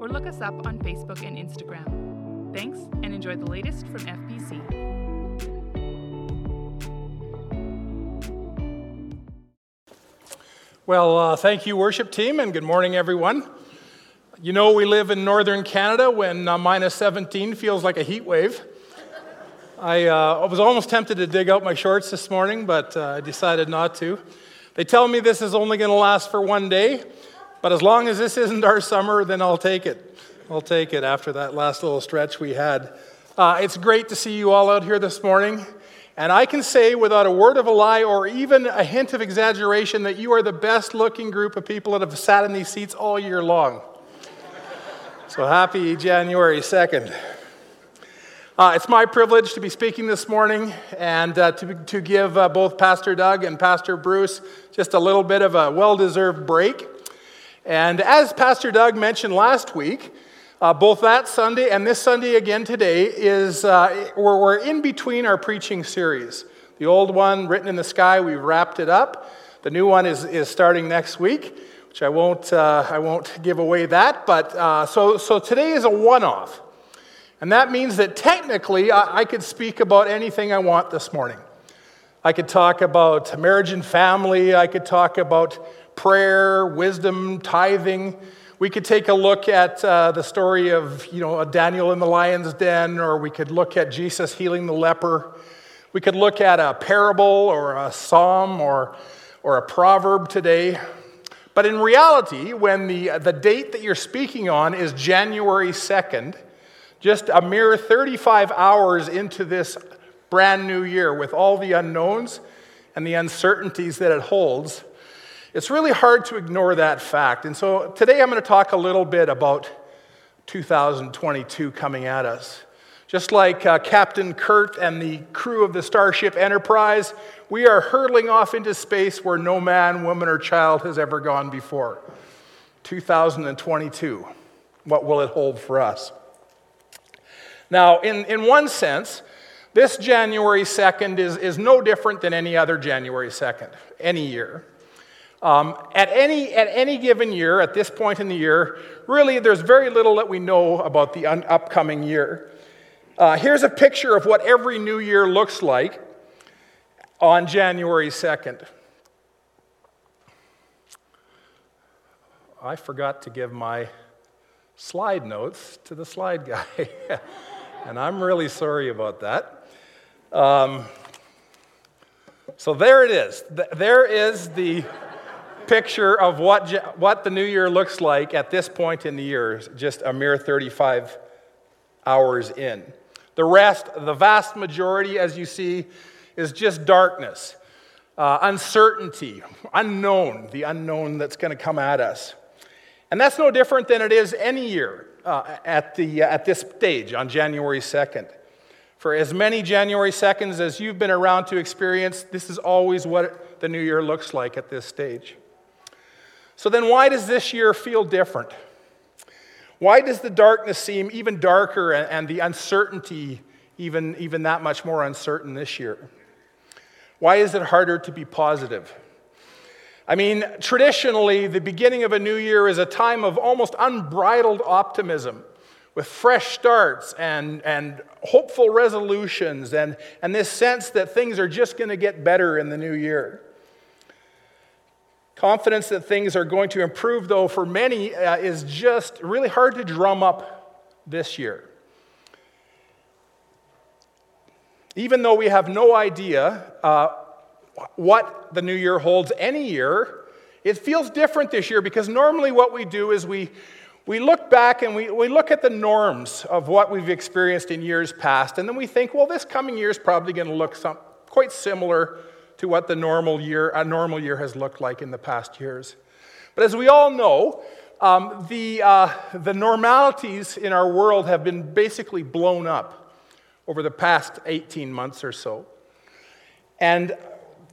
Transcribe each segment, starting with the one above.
or look us up on Facebook and Instagram. Thanks and enjoy the latest from FBC. Well, uh, thank you, worship team, and good morning, everyone. You know, we live in northern Canada when uh, minus 17 feels like a heat wave. I, uh, I, was almost tempted to dig out my shorts this morning, but uh, I decided not to. They tell me this is only going to last for one day, but as long as this isn't our summer, then I'll take it. I'll take it after that last little stretch we had. Uh, it's great to see you all out here this morning. And I can say without a word of a lie or even a hint of exaggeration that you are the best looking group of people that have sat in these seats all year long. so happy January 2nd. Uh, it's my privilege to be speaking this morning and uh, to, to give uh, both Pastor Doug and Pastor Bruce just a little bit of a well deserved break. And as Pastor Doug mentioned last week, uh, both that Sunday and this Sunday again today is uh, we're, we're in between our preaching series. The old one, Written in the Sky, we've wrapped it up. The new one is, is starting next week, which I won't, uh, I won't give away that. But uh, so, so today is a one off. And that means that technically I, I could speak about anything I want this morning. I could talk about marriage and family, I could talk about prayer, wisdom, tithing. We could take a look at uh, the story of, you know, Daniel in the lion's den, or we could look at Jesus healing the leper. We could look at a parable or a psalm or, or a proverb today. But in reality, when the, the date that you're speaking on is January 2nd, just a mere 35 hours into this brand new year with all the unknowns and the uncertainties that it holds, it's really hard to ignore that fact. And so today I'm going to talk a little bit about 2022 coming at us. Just like uh, Captain Kirk and the crew of the Starship Enterprise, we are hurtling off into space where no man, woman, or child has ever gone before. 2022, what will it hold for us? Now, in, in one sense, this January 2nd is, is no different than any other January 2nd, any year. Um, at, any, at any given year, at this point in the year, really there's very little that we know about the un- upcoming year. Uh, here's a picture of what every new year looks like on January 2nd. I forgot to give my slide notes to the slide guy, and I'm really sorry about that. Um, so there it is. There is the picture of what, what the new year looks like at this point in the year, just a mere 35 hours in. The rest, the vast majority, as you see, is just darkness, uh, uncertainty, unknown, the unknown that's going to come at us. And that's no different than it is any year uh, at, the, uh, at this stage on January 2nd. For as many January 2nds as you've been around to experience, this is always what the new year looks like at this stage. So then, why does this year feel different? Why does the darkness seem even darker and the uncertainty even, even that much more uncertain this year? Why is it harder to be positive? I mean, traditionally, the beginning of a new year is a time of almost unbridled optimism with fresh starts and, and hopeful resolutions and, and this sense that things are just going to get better in the new year. Confidence that things are going to improve, though, for many uh, is just really hard to drum up this year. Even though we have no idea uh, what the new year holds any year, it feels different this year because normally what we do is we, we look back and we, we look at the norms of what we've experienced in years past, and then we think, well, this coming year is probably going to look some, quite similar to what the normal year, a normal year has looked like in the past years. But as we all know, um, the, uh, the normalities in our world have been basically blown up over the past 18 months or so. And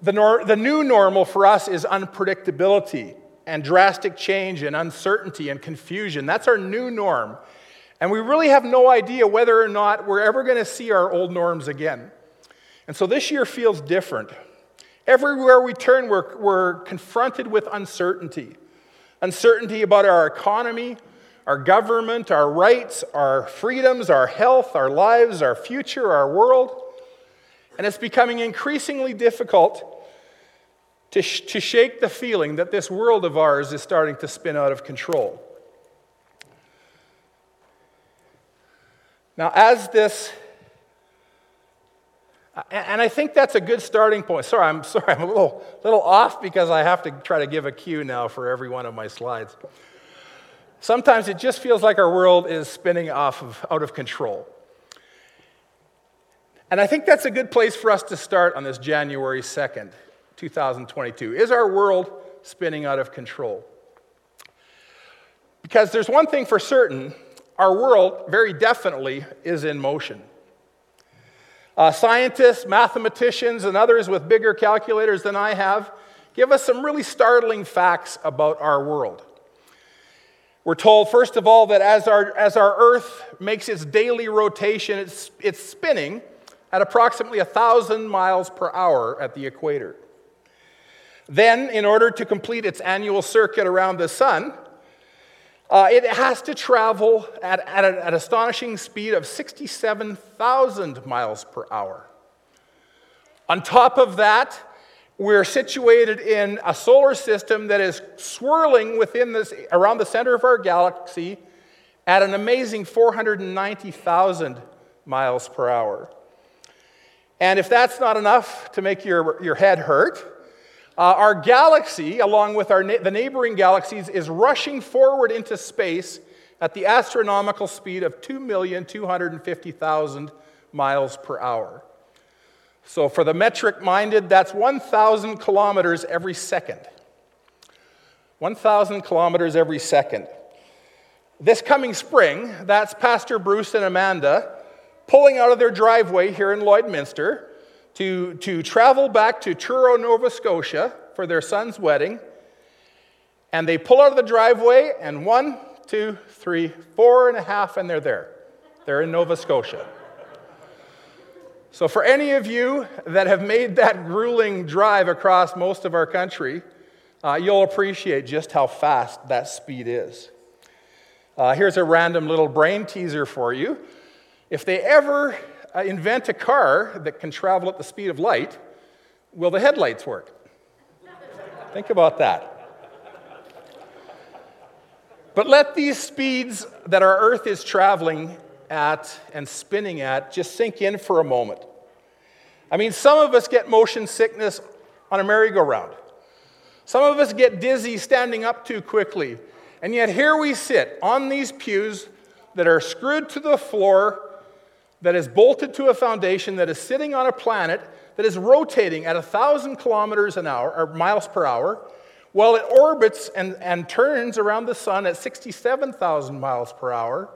the, nor- the new normal for us is unpredictability and drastic change and uncertainty and confusion. That's our new norm. And we really have no idea whether or not we're ever going to see our old norms again. And so this year feels different. Everywhere we turn, we're, we're confronted with uncertainty uncertainty about our economy, our government, our rights, our freedoms, our health, our lives, our future, our world. And it's becoming increasingly difficult to, sh- to shake the feeling that this world of ours is starting to spin out of control. Now, as this, and I think that's a good starting point. Sorry, I'm sorry, I'm a little, little off because I have to try to give a cue now for every one of my slides. Sometimes it just feels like our world is spinning off of, out of control. And I think that's a good place for us to start on this January 2nd, 2022. Is our world spinning out of control? Because there's one thing for certain our world very definitely is in motion. Uh, scientists, mathematicians, and others with bigger calculators than I have give us some really startling facts about our world. We're told, first of all, that as our, as our Earth makes its daily rotation, it's, it's spinning at approximately 1,000 miles per hour at the equator. Then, in order to complete its annual circuit around the sun, uh, it has to travel at, at an astonishing speed of 67,000 miles per hour. On top of that, we're situated in a solar system that is swirling within this, around the center of our galaxy at an amazing 490,000 miles per hour. And if that's not enough to make your, your head hurt, uh, our galaxy, along with our na- the neighboring galaxies, is rushing forward into space at the astronomical speed of 2,250,000 miles per hour. So, for the metric minded, that's 1,000 kilometers every second. 1,000 kilometers every second. This coming spring, that's Pastor Bruce and Amanda pulling out of their driveway here in Lloydminster to, to travel back to Truro, Nova Scotia for their son's wedding. And they pull out of the driveway, and one, two, three, four and a half, and they're there. They're in Nova Scotia. So, for any of you that have made that grueling drive across most of our country, uh, you'll appreciate just how fast that speed is. Uh, here's a random little brain teaser for you. If they ever uh, invent a car that can travel at the speed of light, will the headlights work? Think about that. But let these speeds that our Earth is traveling at and spinning at just sink in for a moment. I mean, some of us get motion sickness on a merry-go-round. Some of us get dizzy standing up too quickly. And yet, here we sit on these pews that are screwed to the floor that is bolted to a foundation that is sitting on a planet that is rotating at 1,000 kilometers an hour, or miles per hour, while it orbits and, and turns around the sun at 67,000 miles per hour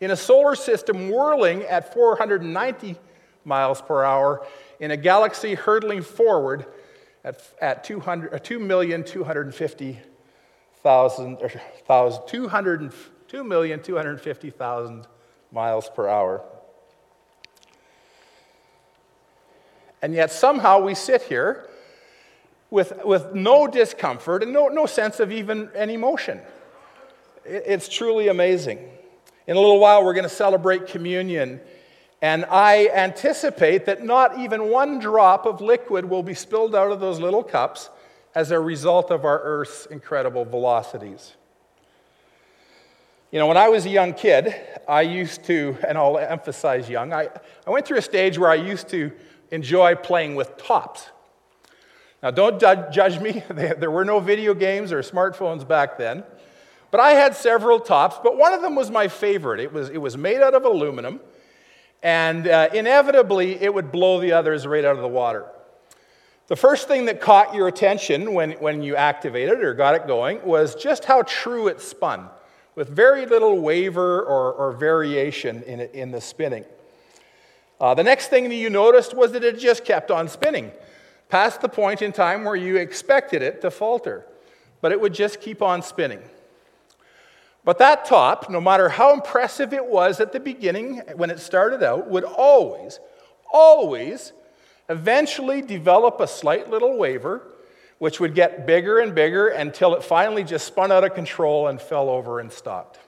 in a solar system whirling at 490 miles per hour in a galaxy hurtling forward at, at 2,250,000 uh, 2,250,000 miles per hour. And yet somehow we sit here with, with no discomfort and no, no sense of even any emotion. It, it's truly amazing. In a little while, we're going to celebrate communion. And I anticipate that not even one drop of liquid will be spilled out of those little cups as a result of our Earth's incredible velocities. You know, when I was a young kid, I used to, and I'll emphasize young, I, I went through a stage where I used to enjoy playing with tops. Now, don't judge me. There were no video games or smartphones back then. But I had several tops, but one of them was my favorite. It was, it was made out of aluminum, and uh, inevitably, it would blow the others right out of the water. The first thing that caught your attention when, when you activated or got it going was just how true it spun, with very little waver or, or variation in, it, in the spinning. Uh, the next thing that you noticed was that it just kept on spinning, past the point in time where you expected it to falter, but it would just keep on spinning. But that top, no matter how impressive it was at the beginning when it started out, would always, always eventually develop a slight little waver, which would get bigger and bigger until it finally just spun out of control and fell over and stopped.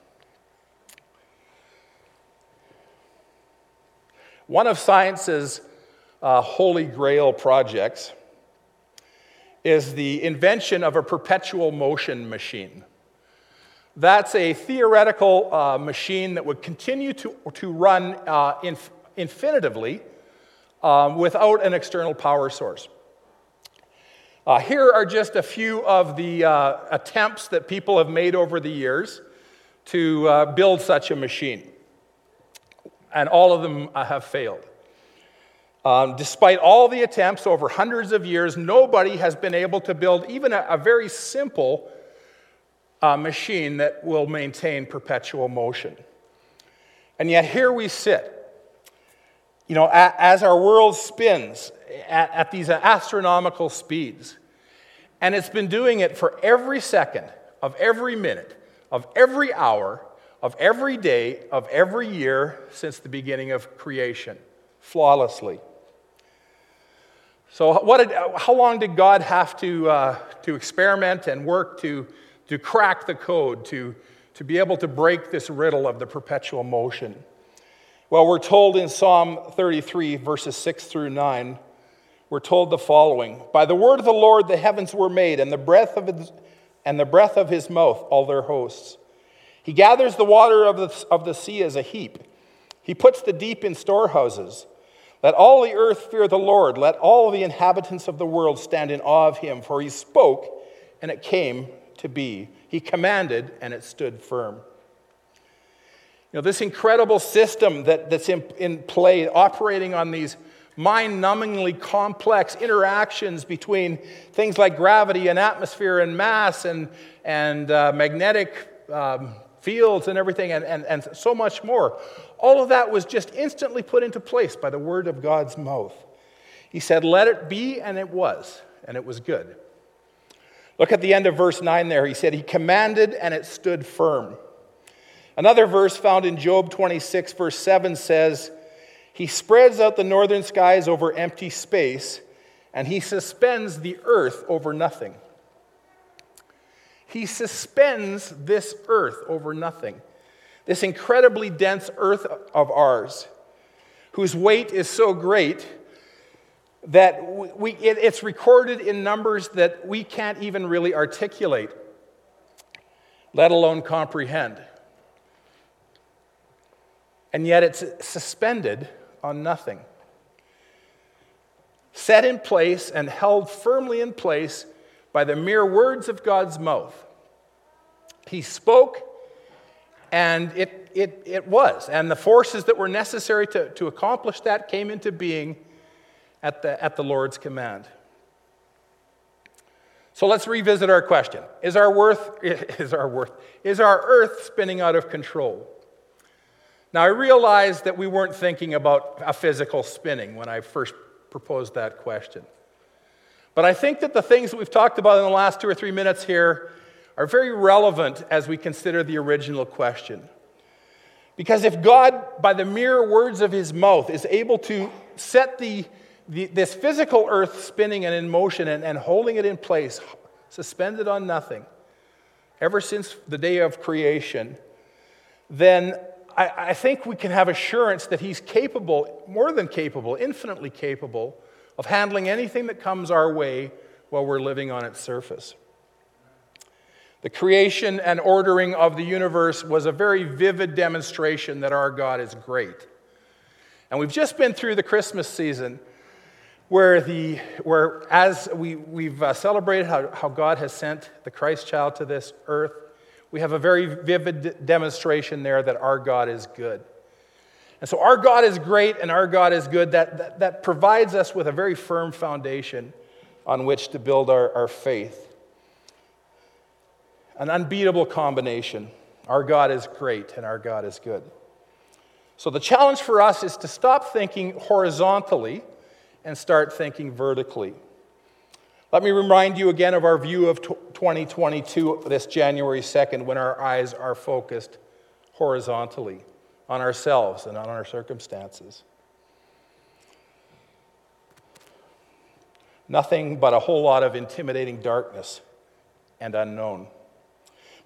One of science's uh, holy grail projects is the invention of a perpetual motion machine. That's a theoretical uh, machine that would continue to, to run uh, inf- infinitively um, without an external power source. Uh, here are just a few of the uh, attempts that people have made over the years to uh, build such a machine. And all of them uh, have failed. Um, despite all the attempts over hundreds of years, nobody has been able to build even a, a very simple a machine that will maintain perpetual motion. And yet, here we sit. You know, as our world spins at, at these astronomical speeds, and it's been doing it for every second of every minute, of every hour, of every day, of every year since the beginning of creation, flawlessly. So, what did, how long did God have to, uh, to experiment and work to to crack the code, to, to be able to break this riddle of the perpetual motion? Well, we're told in Psalm 33, verses 6 through 9, we're told the following By the word of the Lord the heavens were made, and the breath of his, and the breath of his mouth all their hosts. He gathers the water of the, of the sea as a heap. He puts the deep in storehouses. Let all the earth fear the Lord. Let all the inhabitants of the world stand in awe of him, for he spoke, and it came to be. He commanded, and it stood firm. You know, this incredible system that, that's in, in play, operating on these mind numbingly complex interactions between things like gravity and atmosphere and mass and, and uh, magnetic um, fields and everything, and, and, and so much more. All of that was just instantly put into place by the word of God's mouth. He said, Let it be, and it was, and it was good. Look at the end of verse 9 there. He said, He commanded and it stood firm. Another verse found in Job 26, verse 7 says, He spreads out the northern skies over empty space, and He suspends the earth over nothing. He suspends this earth over nothing. This incredibly dense earth of ours, whose weight is so great that we, it, it's recorded in numbers that we can't even really articulate, let alone comprehend. And yet it's suspended on nothing. Set in place and held firmly in place by the mere words of God's mouth. He spoke, and it, it, it was. And the forces that were necessary to, to accomplish that came into being at the, at the Lord's command. So let's revisit our question. Is our worth is our worth is our earth spinning out of control? Now I realize that we weren't thinking about a physical spinning when I first proposed that question. But I think that the things that we've talked about in the last 2 or 3 minutes here are very relevant as we consider the original question. Because if God by the mere words of his mouth is able to set the the, this physical earth spinning and in motion and, and holding it in place, suspended on nothing, ever since the day of creation, then I, I think we can have assurance that He's capable, more than capable, infinitely capable, of handling anything that comes our way while we're living on its surface. The creation and ordering of the universe was a very vivid demonstration that our God is great. And we've just been through the Christmas season where, the, where as we, we've uh, celebrated how, how God has sent the Christ child to this earth, we have a very vivid demonstration there that our God is good. And so, our God is great and our God is good. That, that, that provides us with a very firm foundation on which to build our, our faith. An unbeatable combination. Our God is great and our God is good. So the challenge for us is to stop thinking horizontally and start thinking vertically. Let me remind you again of our view of 2022 this January 2nd when our eyes are focused horizontally on ourselves and on our circumstances. Nothing but a whole lot of intimidating darkness and unknown.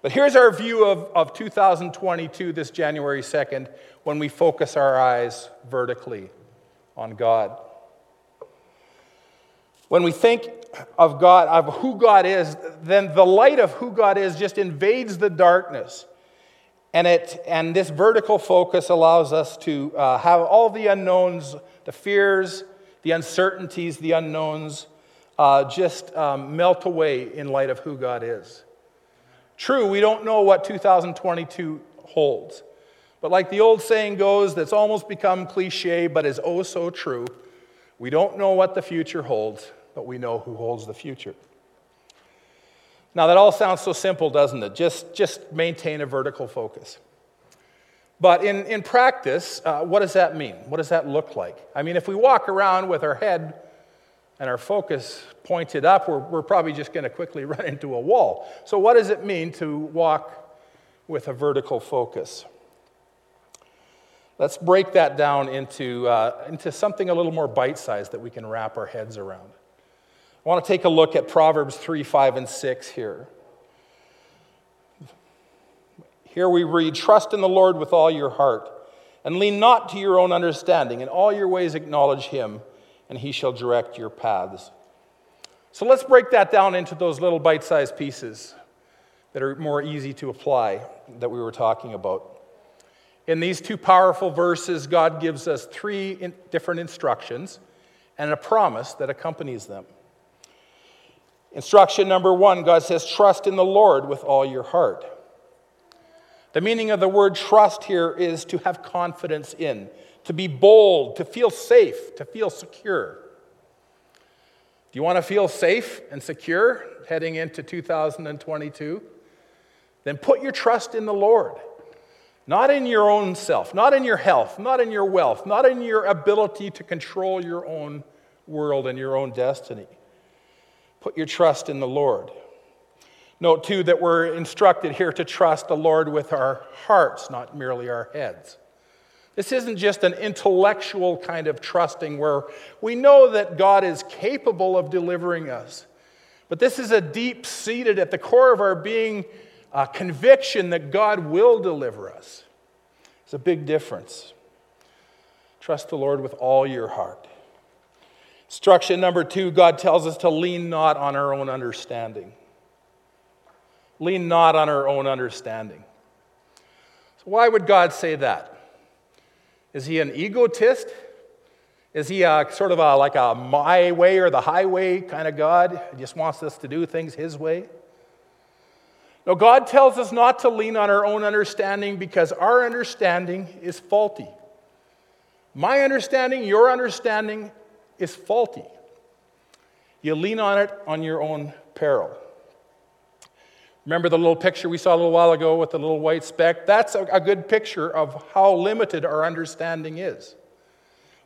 But here's our view of, of 2022, this January 2nd, when we focus our eyes vertically on God. When we think of God, of who God is, then the light of who God is just invades the darkness. And, it, and this vertical focus allows us to uh, have all the unknowns, the fears, the uncertainties, the unknowns, uh, just um, melt away in light of who God is. True, we don't know what 2022 holds. But like the old saying goes, that's almost become cliche, but is oh so true. We don't know what the future holds, but we know who holds the future. Now, that all sounds so simple, doesn't it? Just, just maintain a vertical focus. But in, in practice, uh, what does that mean? What does that look like? I mean, if we walk around with our head and our focus pointed up, we're, we're probably just going to quickly run into a wall. So, what does it mean to walk with a vertical focus? Let's break that down into, uh, into something a little more bite sized that we can wrap our heads around. I want to take a look at Proverbs 3, 5, and 6 here. Here we read Trust in the Lord with all your heart, and lean not to your own understanding. In all your ways acknowledge him, and he shall direct your paths. So let's break that down into those little bite sized pieces that are more easy to apply that we were talking about. In these two powerful verses, God gives us three different instructions and a promise that accompanies them. Instruction number one God says, Trust in the Lord with all your heart. The meaning of the word trust here is to have confidence in, to be bold, to feel safe, to feel secure. Do you want to feel safe and secure heading into 2022? Then put your trust in the Lord. Not in your own self, not in your health, not in your wealth, not in your ability to control your own world and your own destiny. Put your trust in the Lord. Note, too, that we're instructed here to trust the Lord with our hearts, not merely our heads. This isn't just an intellectual kind of trusting where we know that God is capable of delivering us. But this is a deep seated at the core of our being uh, conviction that God will deliver us. It's a big difference. Trust the Lord with all your heart. Instruction number two God tells us to lean not on our own understanding. Lean not on our own understanding. So, why would God say that? Is he an egotist? Is he a, sort of a, like a my way or the highway kind of God? He just wants us to do things his way? No, God tells us not to lean on our own understanding because our understanding is faulty. My understanding, your understanding is faulty. You lean on it on your own peril. Remember the little picture we saw a little while ago with the little white speck? That's a, good picture of how limited our understanding is.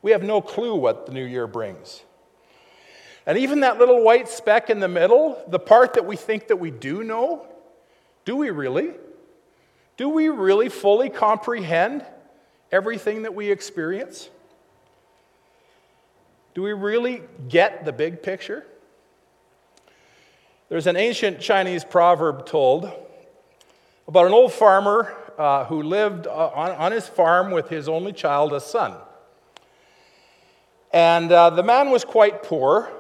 We have no clue what the new year brings. And even that little white speck in the middle, the part that we think that we do know, do we really? Do we really fully comprehend everything that we experience? Do we really get the big picture? There's an ancient Chinese proverb told about an old farmer uh, who lived uh, on, on, his farm with his only child, a son. And uh, the man was quite poor,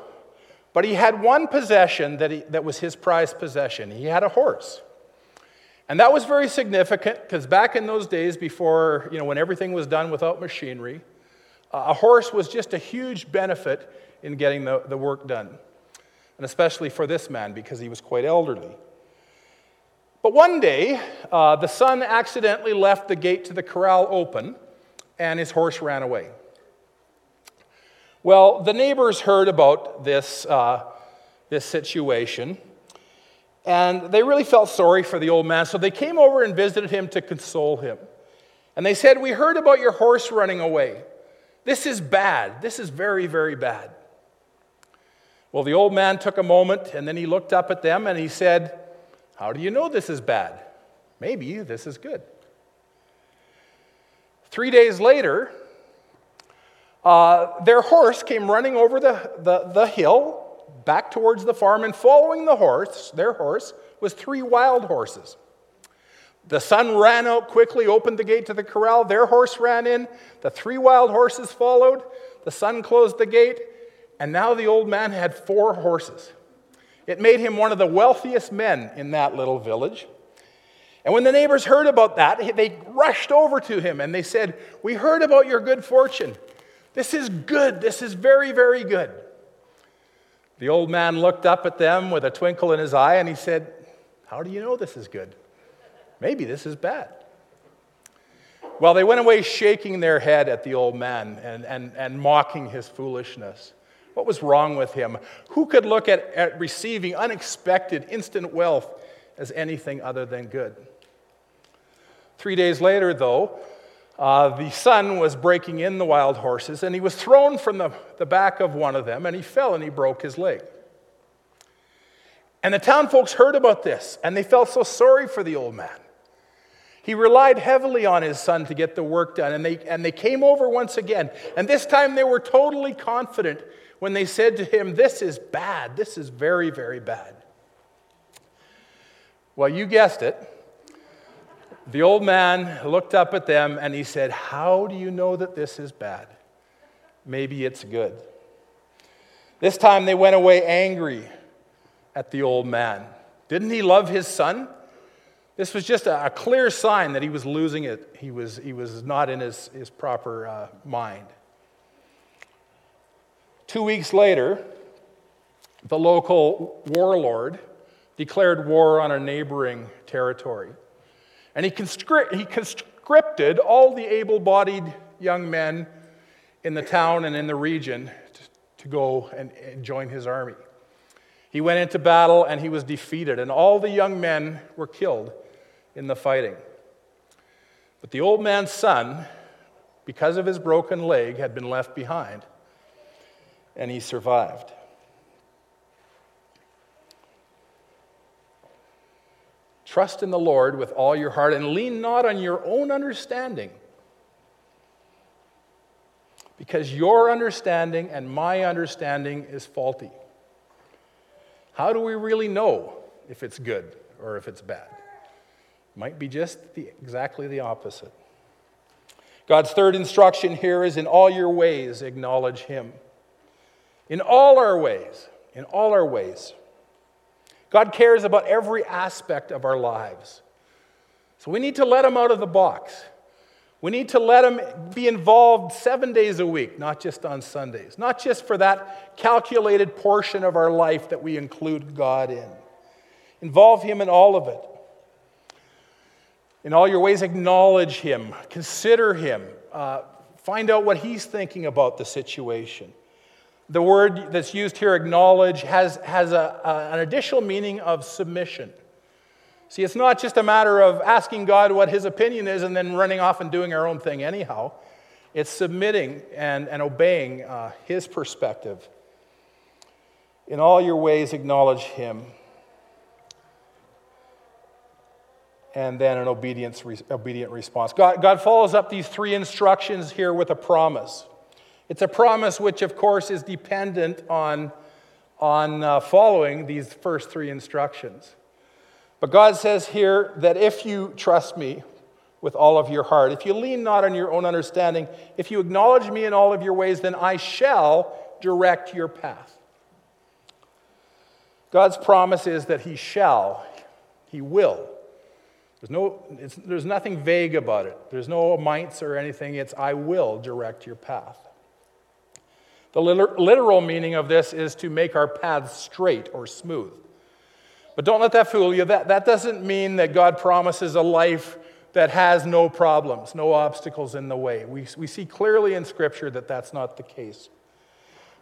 but he had one possession that, he, that was his prized possession. He had a horse. And that was very significant because back in those days, before, you know, when everything was done without machinery, a horse was just a huge benefit in getting the, the work done, and especially for this man because he was quite elderly. But one day, uh, the son accidentally left the gate to the corral open, and his horse ran away. Well, the neighbors heard about this, uh, this situation. And they really felt sorry for the old man, so they came over and visited him to console him. And they said, We heard about your horse running away. This is bad. This is very, very bad. Well, the old man took a moment and then he looked up at them and he said, How do you know this is bad? Maybe this is good. Three days later, uh, their horse came running over the, the, the hill back towards the farm, and following the horse, their horse, was three wild horses. The son ran out quickly, opened the gate to the corral. Their horse ran in. The three wild horses followed. The son closed the gate. And now the old man had four horses. It made him one of the wealthiest men in that little village. And when the neighbors heard about that, they rushed over to him and they said, We heard about your good fortune. This is good. This is very, very good. The old man looked up at them with a twinkle in his eye and he said, How do you know this is good? Maybe this is bad. Well, they went away shaking their head at the old man and, and, and mocking his foolishness. What was wrong with him? Who could look at, at receiving unexpected, instant wealth as anything other than good? Three days later, though, uh, the son was breaking in the wild horses, and he was thrown from the, the back of one of them, and he fell and he broke his leg. And the town folks heard about this, and they felt so sorry for the old man. He relied heavily on his son to get the work done, and they, and they came over once again. And this time they were totally confident when they said to him, This is bad. This is very, very bad. Well, you guessed it. The old man looked up at them and he said, How do you know that this is bad? Maybe it's good. This time they went away angry at the old man. Didn't he love his son? This was just a, a clear sign that he was losing it. He was, he was not in his, his proper uh, mind. Two weeks later, the local warlord declared war on a neighboring territory. And he, he conscripted all the able bodied young men in the town and in the region to, to go and, and join his army. He went into battle and he was defeated, and all the young men were killed in the fighting. But the old man's son, because of his broken leg, had been left behind, and he survived. Trust in the Lord with all your heart and lean not on your own understanding. Because your understanding and my understanding is faulty. How do we really know if it's good or if it's bad? Might be just the, exactly the opposite. God's third instruction here is in all your ways, acknowledge Him. In all our ways, in all our ways. God cares about every aspect of our lives. So we need to let Him out of the box. We need to let Him be involved seven days a week, not just on Sundays, not just for that calculated portion of our life that we include God in. Involve Him in all of it. In all your ways, acknowledge Him, consider Him, uh, find out what He's thinking about the situation. The word that's used here, acknowledge, has, has a, a, an additional meaning of submission. See, it's not just a matter of asking God what his opinion is and then running off and doing our own thing anyhow. It's submitting and, and obeying uh, his perspective. In all your ways, acknowledge him. And then an obedience, obedient response. God, God follows up these three instructions here with a promise. It's a promise which, of course, is dependent on, on uh, following these first three instructions. But God says here that if you trust me with all of your heart, if you lean not on your own understanding, if you acknowledge me in all of your ways, then I shall direct your path. God's promise is that He shall, He will. There's, no, there's nothing vague about it. There's no mights or anything. It's I will direct your path. The literal meaning of this is to make our paths straight or smooth. But don't let that fool you. That, that doesn't mean that God promises a life that has no problems, no obstacles in the way. We, we see clearly in Scripture that that's not the case.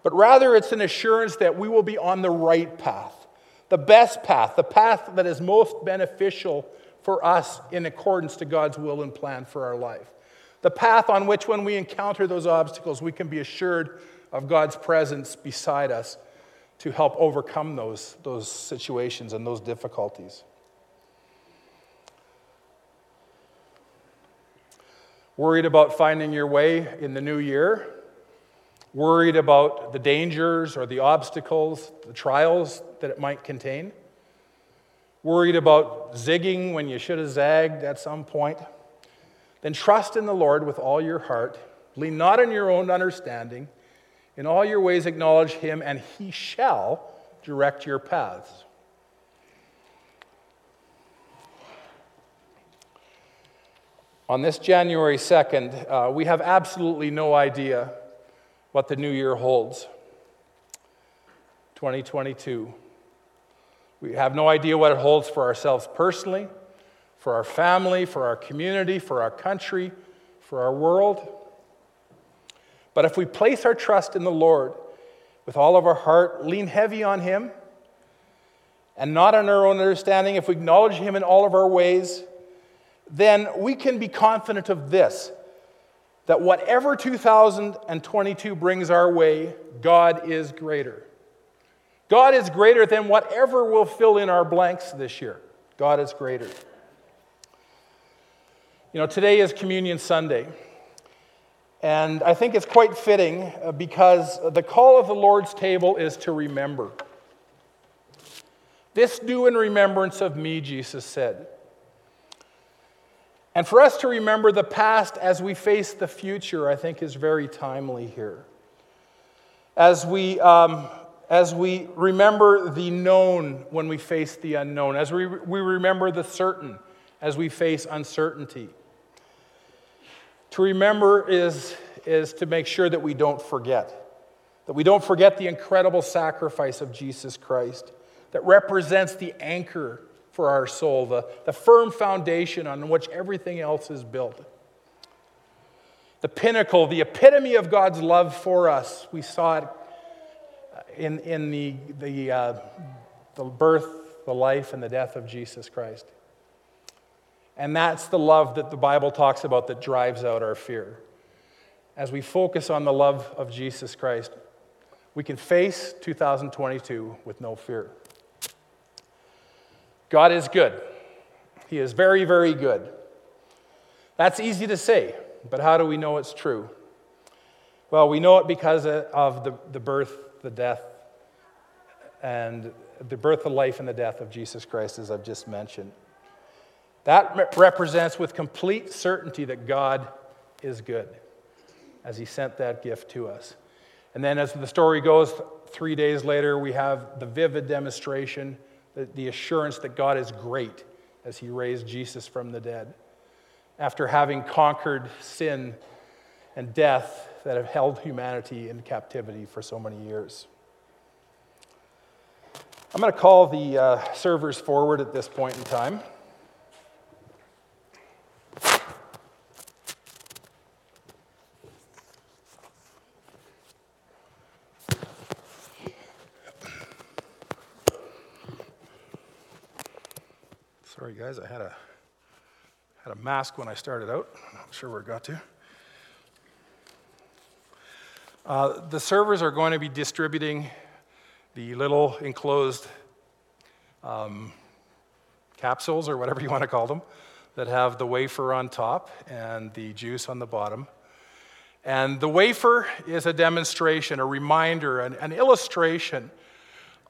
but rather it's an assurance that we will be on the right path, the best path, the path that is most beneficial for us in accordance to God's will and plan for our life. The path on which, when we encounter those obstacles, we can be assured of God's presence beside us to help overcome those, those situations and those difficulties. Worried about finding your way in the new year? Worried about the dangers or the obstacles, the trials that it might contain? Worried about zigging when you should have zagged at some point? Then trust in the Lord with all your heart. Lean not on your own understanding. In all your ways, acknowledge him, and he shall direct your paths. On this January 2nd, uh, we have absolutely no idea what the new year holds 2022. We have no idea what it holds for ourselves personally, for our family, for our community, for our country, for our world. But if we place our trust in the Lord with all of our heart, lean heavy on Him, and not on our own understanding, if we acknowledge Him in all of our ways, then we can be confident of this that whatever 2022 brings our way, God is greater. God is greater than whatever will fill in our blanks this year. God is greater. You know, today is Communion Sunday. And I think it's quite fitting uh, because the call of the Lord's table is to remember. This do in remembrance of me, Jesus said. And for us to remember the past as we face the future, I think is very timely here. As we, um, as we remember the known when we face the unknown, as we, we remember the certain as we face uncertainty. To remember is, is to make sure that we don't forget, that we don't forget the incredible sacrifice of Jesus Christ that represents the anchor for our soul, the, the firm foundation on which everything else is built. The pinnacle, the epitome of God's love for us. We saw it in, in the, the, uh, the birth, the life, and the death of Jesus Christ. And that's the love that the Bible talks about that drives out our fear. As we focus on the love of Jesus Christ, we can face 2022 with no fear. God is good. He is very, very good. That's easy to say, but how do we know it's true? Well, we know it because of the, the birth, the death, and the birth, the life, and the death of Jesus Christ, as I've just mentioned. That represents with complete certainty that God is good as He sent that gift to us. And then, as the story goes, three days later, we have the vivid demonstration, the, the assurance that God is great as He raised Jesus from the dead. After having conquered sin and death that have held humanity in captivity for so many years. I'm going to call the uh, servers forward at this point in time. Sorry, guys, I had a, had a mask when I started out. I'm not sure where it got to. Uh, the servers are going to be distributing the little enclosed um, capsules, or whatever you want to call them, that have the wafer on top and the juice on the bottom. And the wafer is a demonstration, a reminder, an, an illustration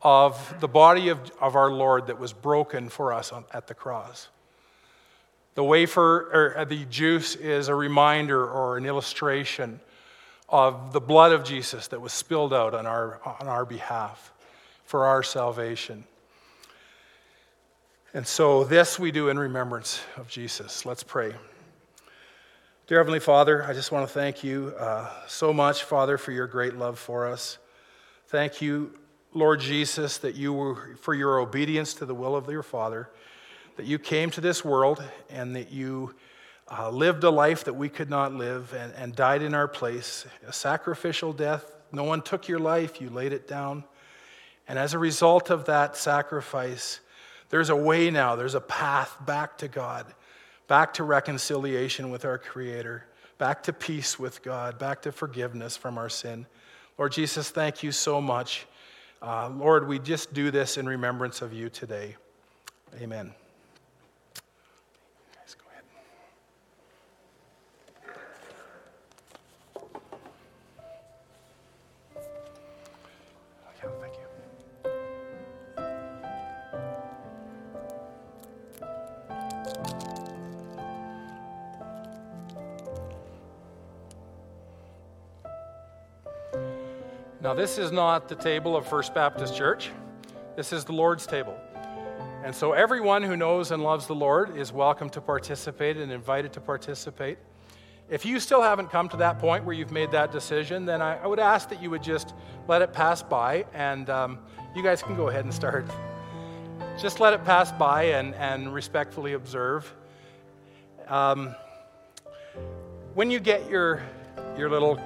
of the body of, of our Lord that was broken for us on, at the cross. The wafer, or uh, the juice, is a reminder or an illustration of the blood of Jesus that was spilled out on our, on our behalf for our salvation. And so, this we do in remembrance of Jesus. Let's pray. Dear Heavenly Father, I just want to thank you uh, so much, Father, for your great love for us. Thank you Lord Jesus, that you were, for your obedience to the will of your Father, that you came to this world and that you uh, lived a life that we could not live and, and died in our place, a sacrificial death No one took your life, you laid it down. And as a result of that sacrifice, there's a way now, there's a path back to God, back to reconciliation with our Creator, back to peace with God, back to forgiveness from our sin. Lord Jesus, thank you so much. Uh, Lord, we just do this in remembrance of you today. Amen. Now, this is not the table of First Baptist Church. This is the Lord's table. And so, everyone who knows and loves the Lord is welcome to participate and invited to participate. If you still haven't come to that point where you've made that decision, then I, I would ask that you would just let it pass by, and um, you guys can go ahead and start. Just let it pass by and, and respectfully observe. Um, when you get your, your little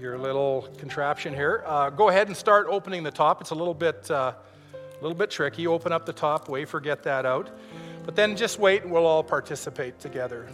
your little contraption here. Uh, go ahead and start opening the top. It's a little bit, uh, a little bit tricky. Open up the top, wafer, get that out. But then just wait and we'll all participate together.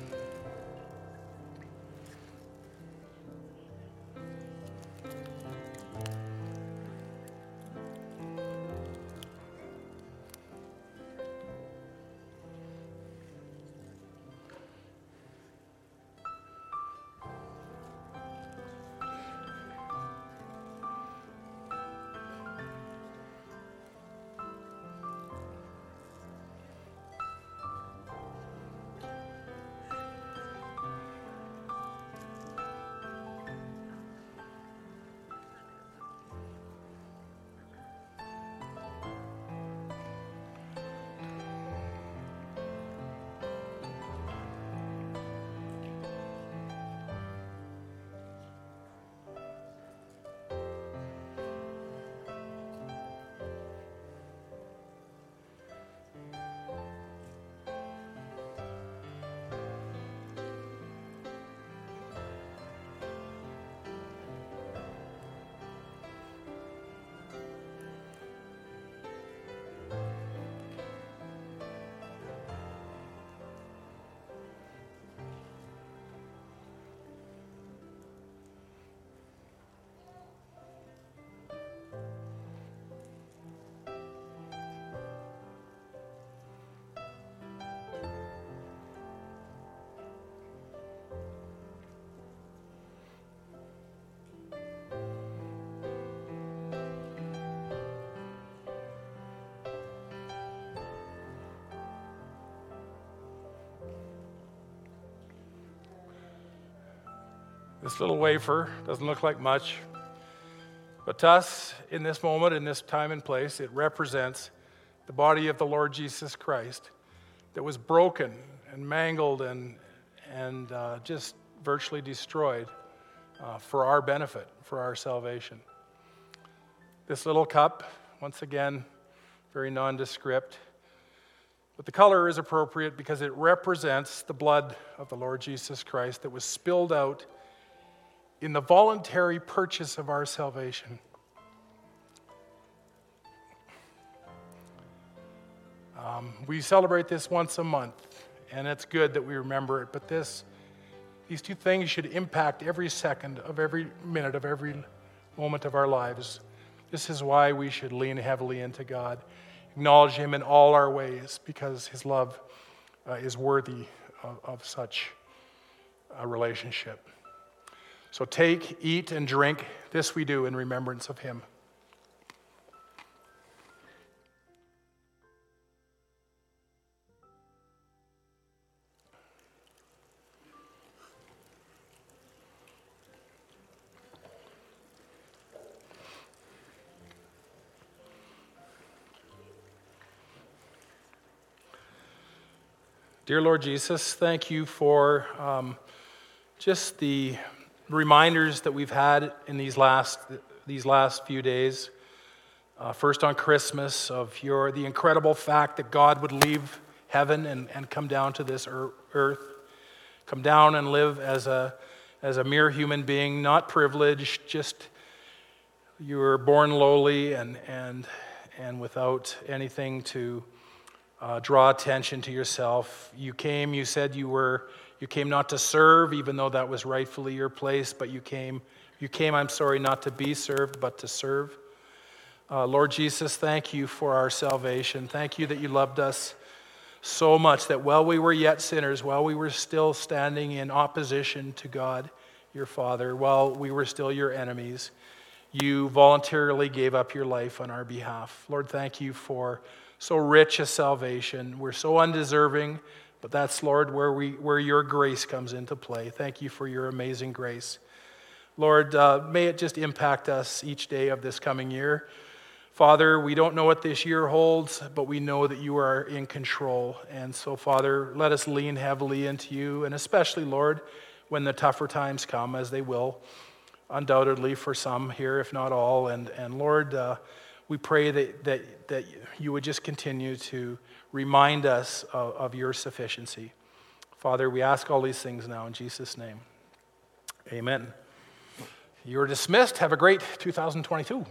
This little wafer doesn't look like much, but to us, in this moment, in this time and place, it represents the body of the Lord Jesus Christ that was broken and mangled and, and uh, just virtually destroyed uh, for our benefit, for our salvation. This little cup, once again, very nondescript, but the color is appropriate because it represents the blood of the Lord Jesus Christ that was spilled out in the voluntary purchase of our salvation. Um, we celebrate this once a month, and it's good that we remember it, but this, these two things should impact every second of every minute of every moment of our lives. This is why we should lean heavily into God, acknowledge Him in all our ways, because His love uh, is worthy of, of such a relationship. So take, eat, and drink. This we do in remembrance of him. Dear Lord Jesus, thank you for um, just the reminders that we've had in these last, these last few days. Uh, first on Christmas, of your, the incredible fact that God would leave heaven and, and come down to this earth, come down and live as a, as a mere human being, not privileged, just you were born lowly and, and, and without anything to uh, draw attention to yourself. You came, you said you were, you came not to serve, even though that was rightfully your place, but you came, you came, I'm sorry, not to be served, but to serve. Uh, Lord Jesus, thank you for our salvation. Thank you that you loved us so much that while we were yet sinners, while we were still standing in opposition to God, your Father, while we were still your enemies, you voluntarily gave up your life on our behalf. Lord, thank you for so rich a salvation. We're so undeserving, but that's, Lord, where, we, where your grace comes into play. Thank you for your amazing grace. Lord, uh, may it just impact us each day of this coming year. Father, we don't know what this year holds, but we know that you are in control. And so, Father, let us lean heavily into you, and especially, Lord, when the tougher times come, as they will undoubtedly for some here, if not all. And, and Lord, uh, we pray that, that, that you would just continue to remind us of, of your sufficiency. Father, we ask all these things now in Jesus' name. Amen. You're dismissed. Have a great 2022.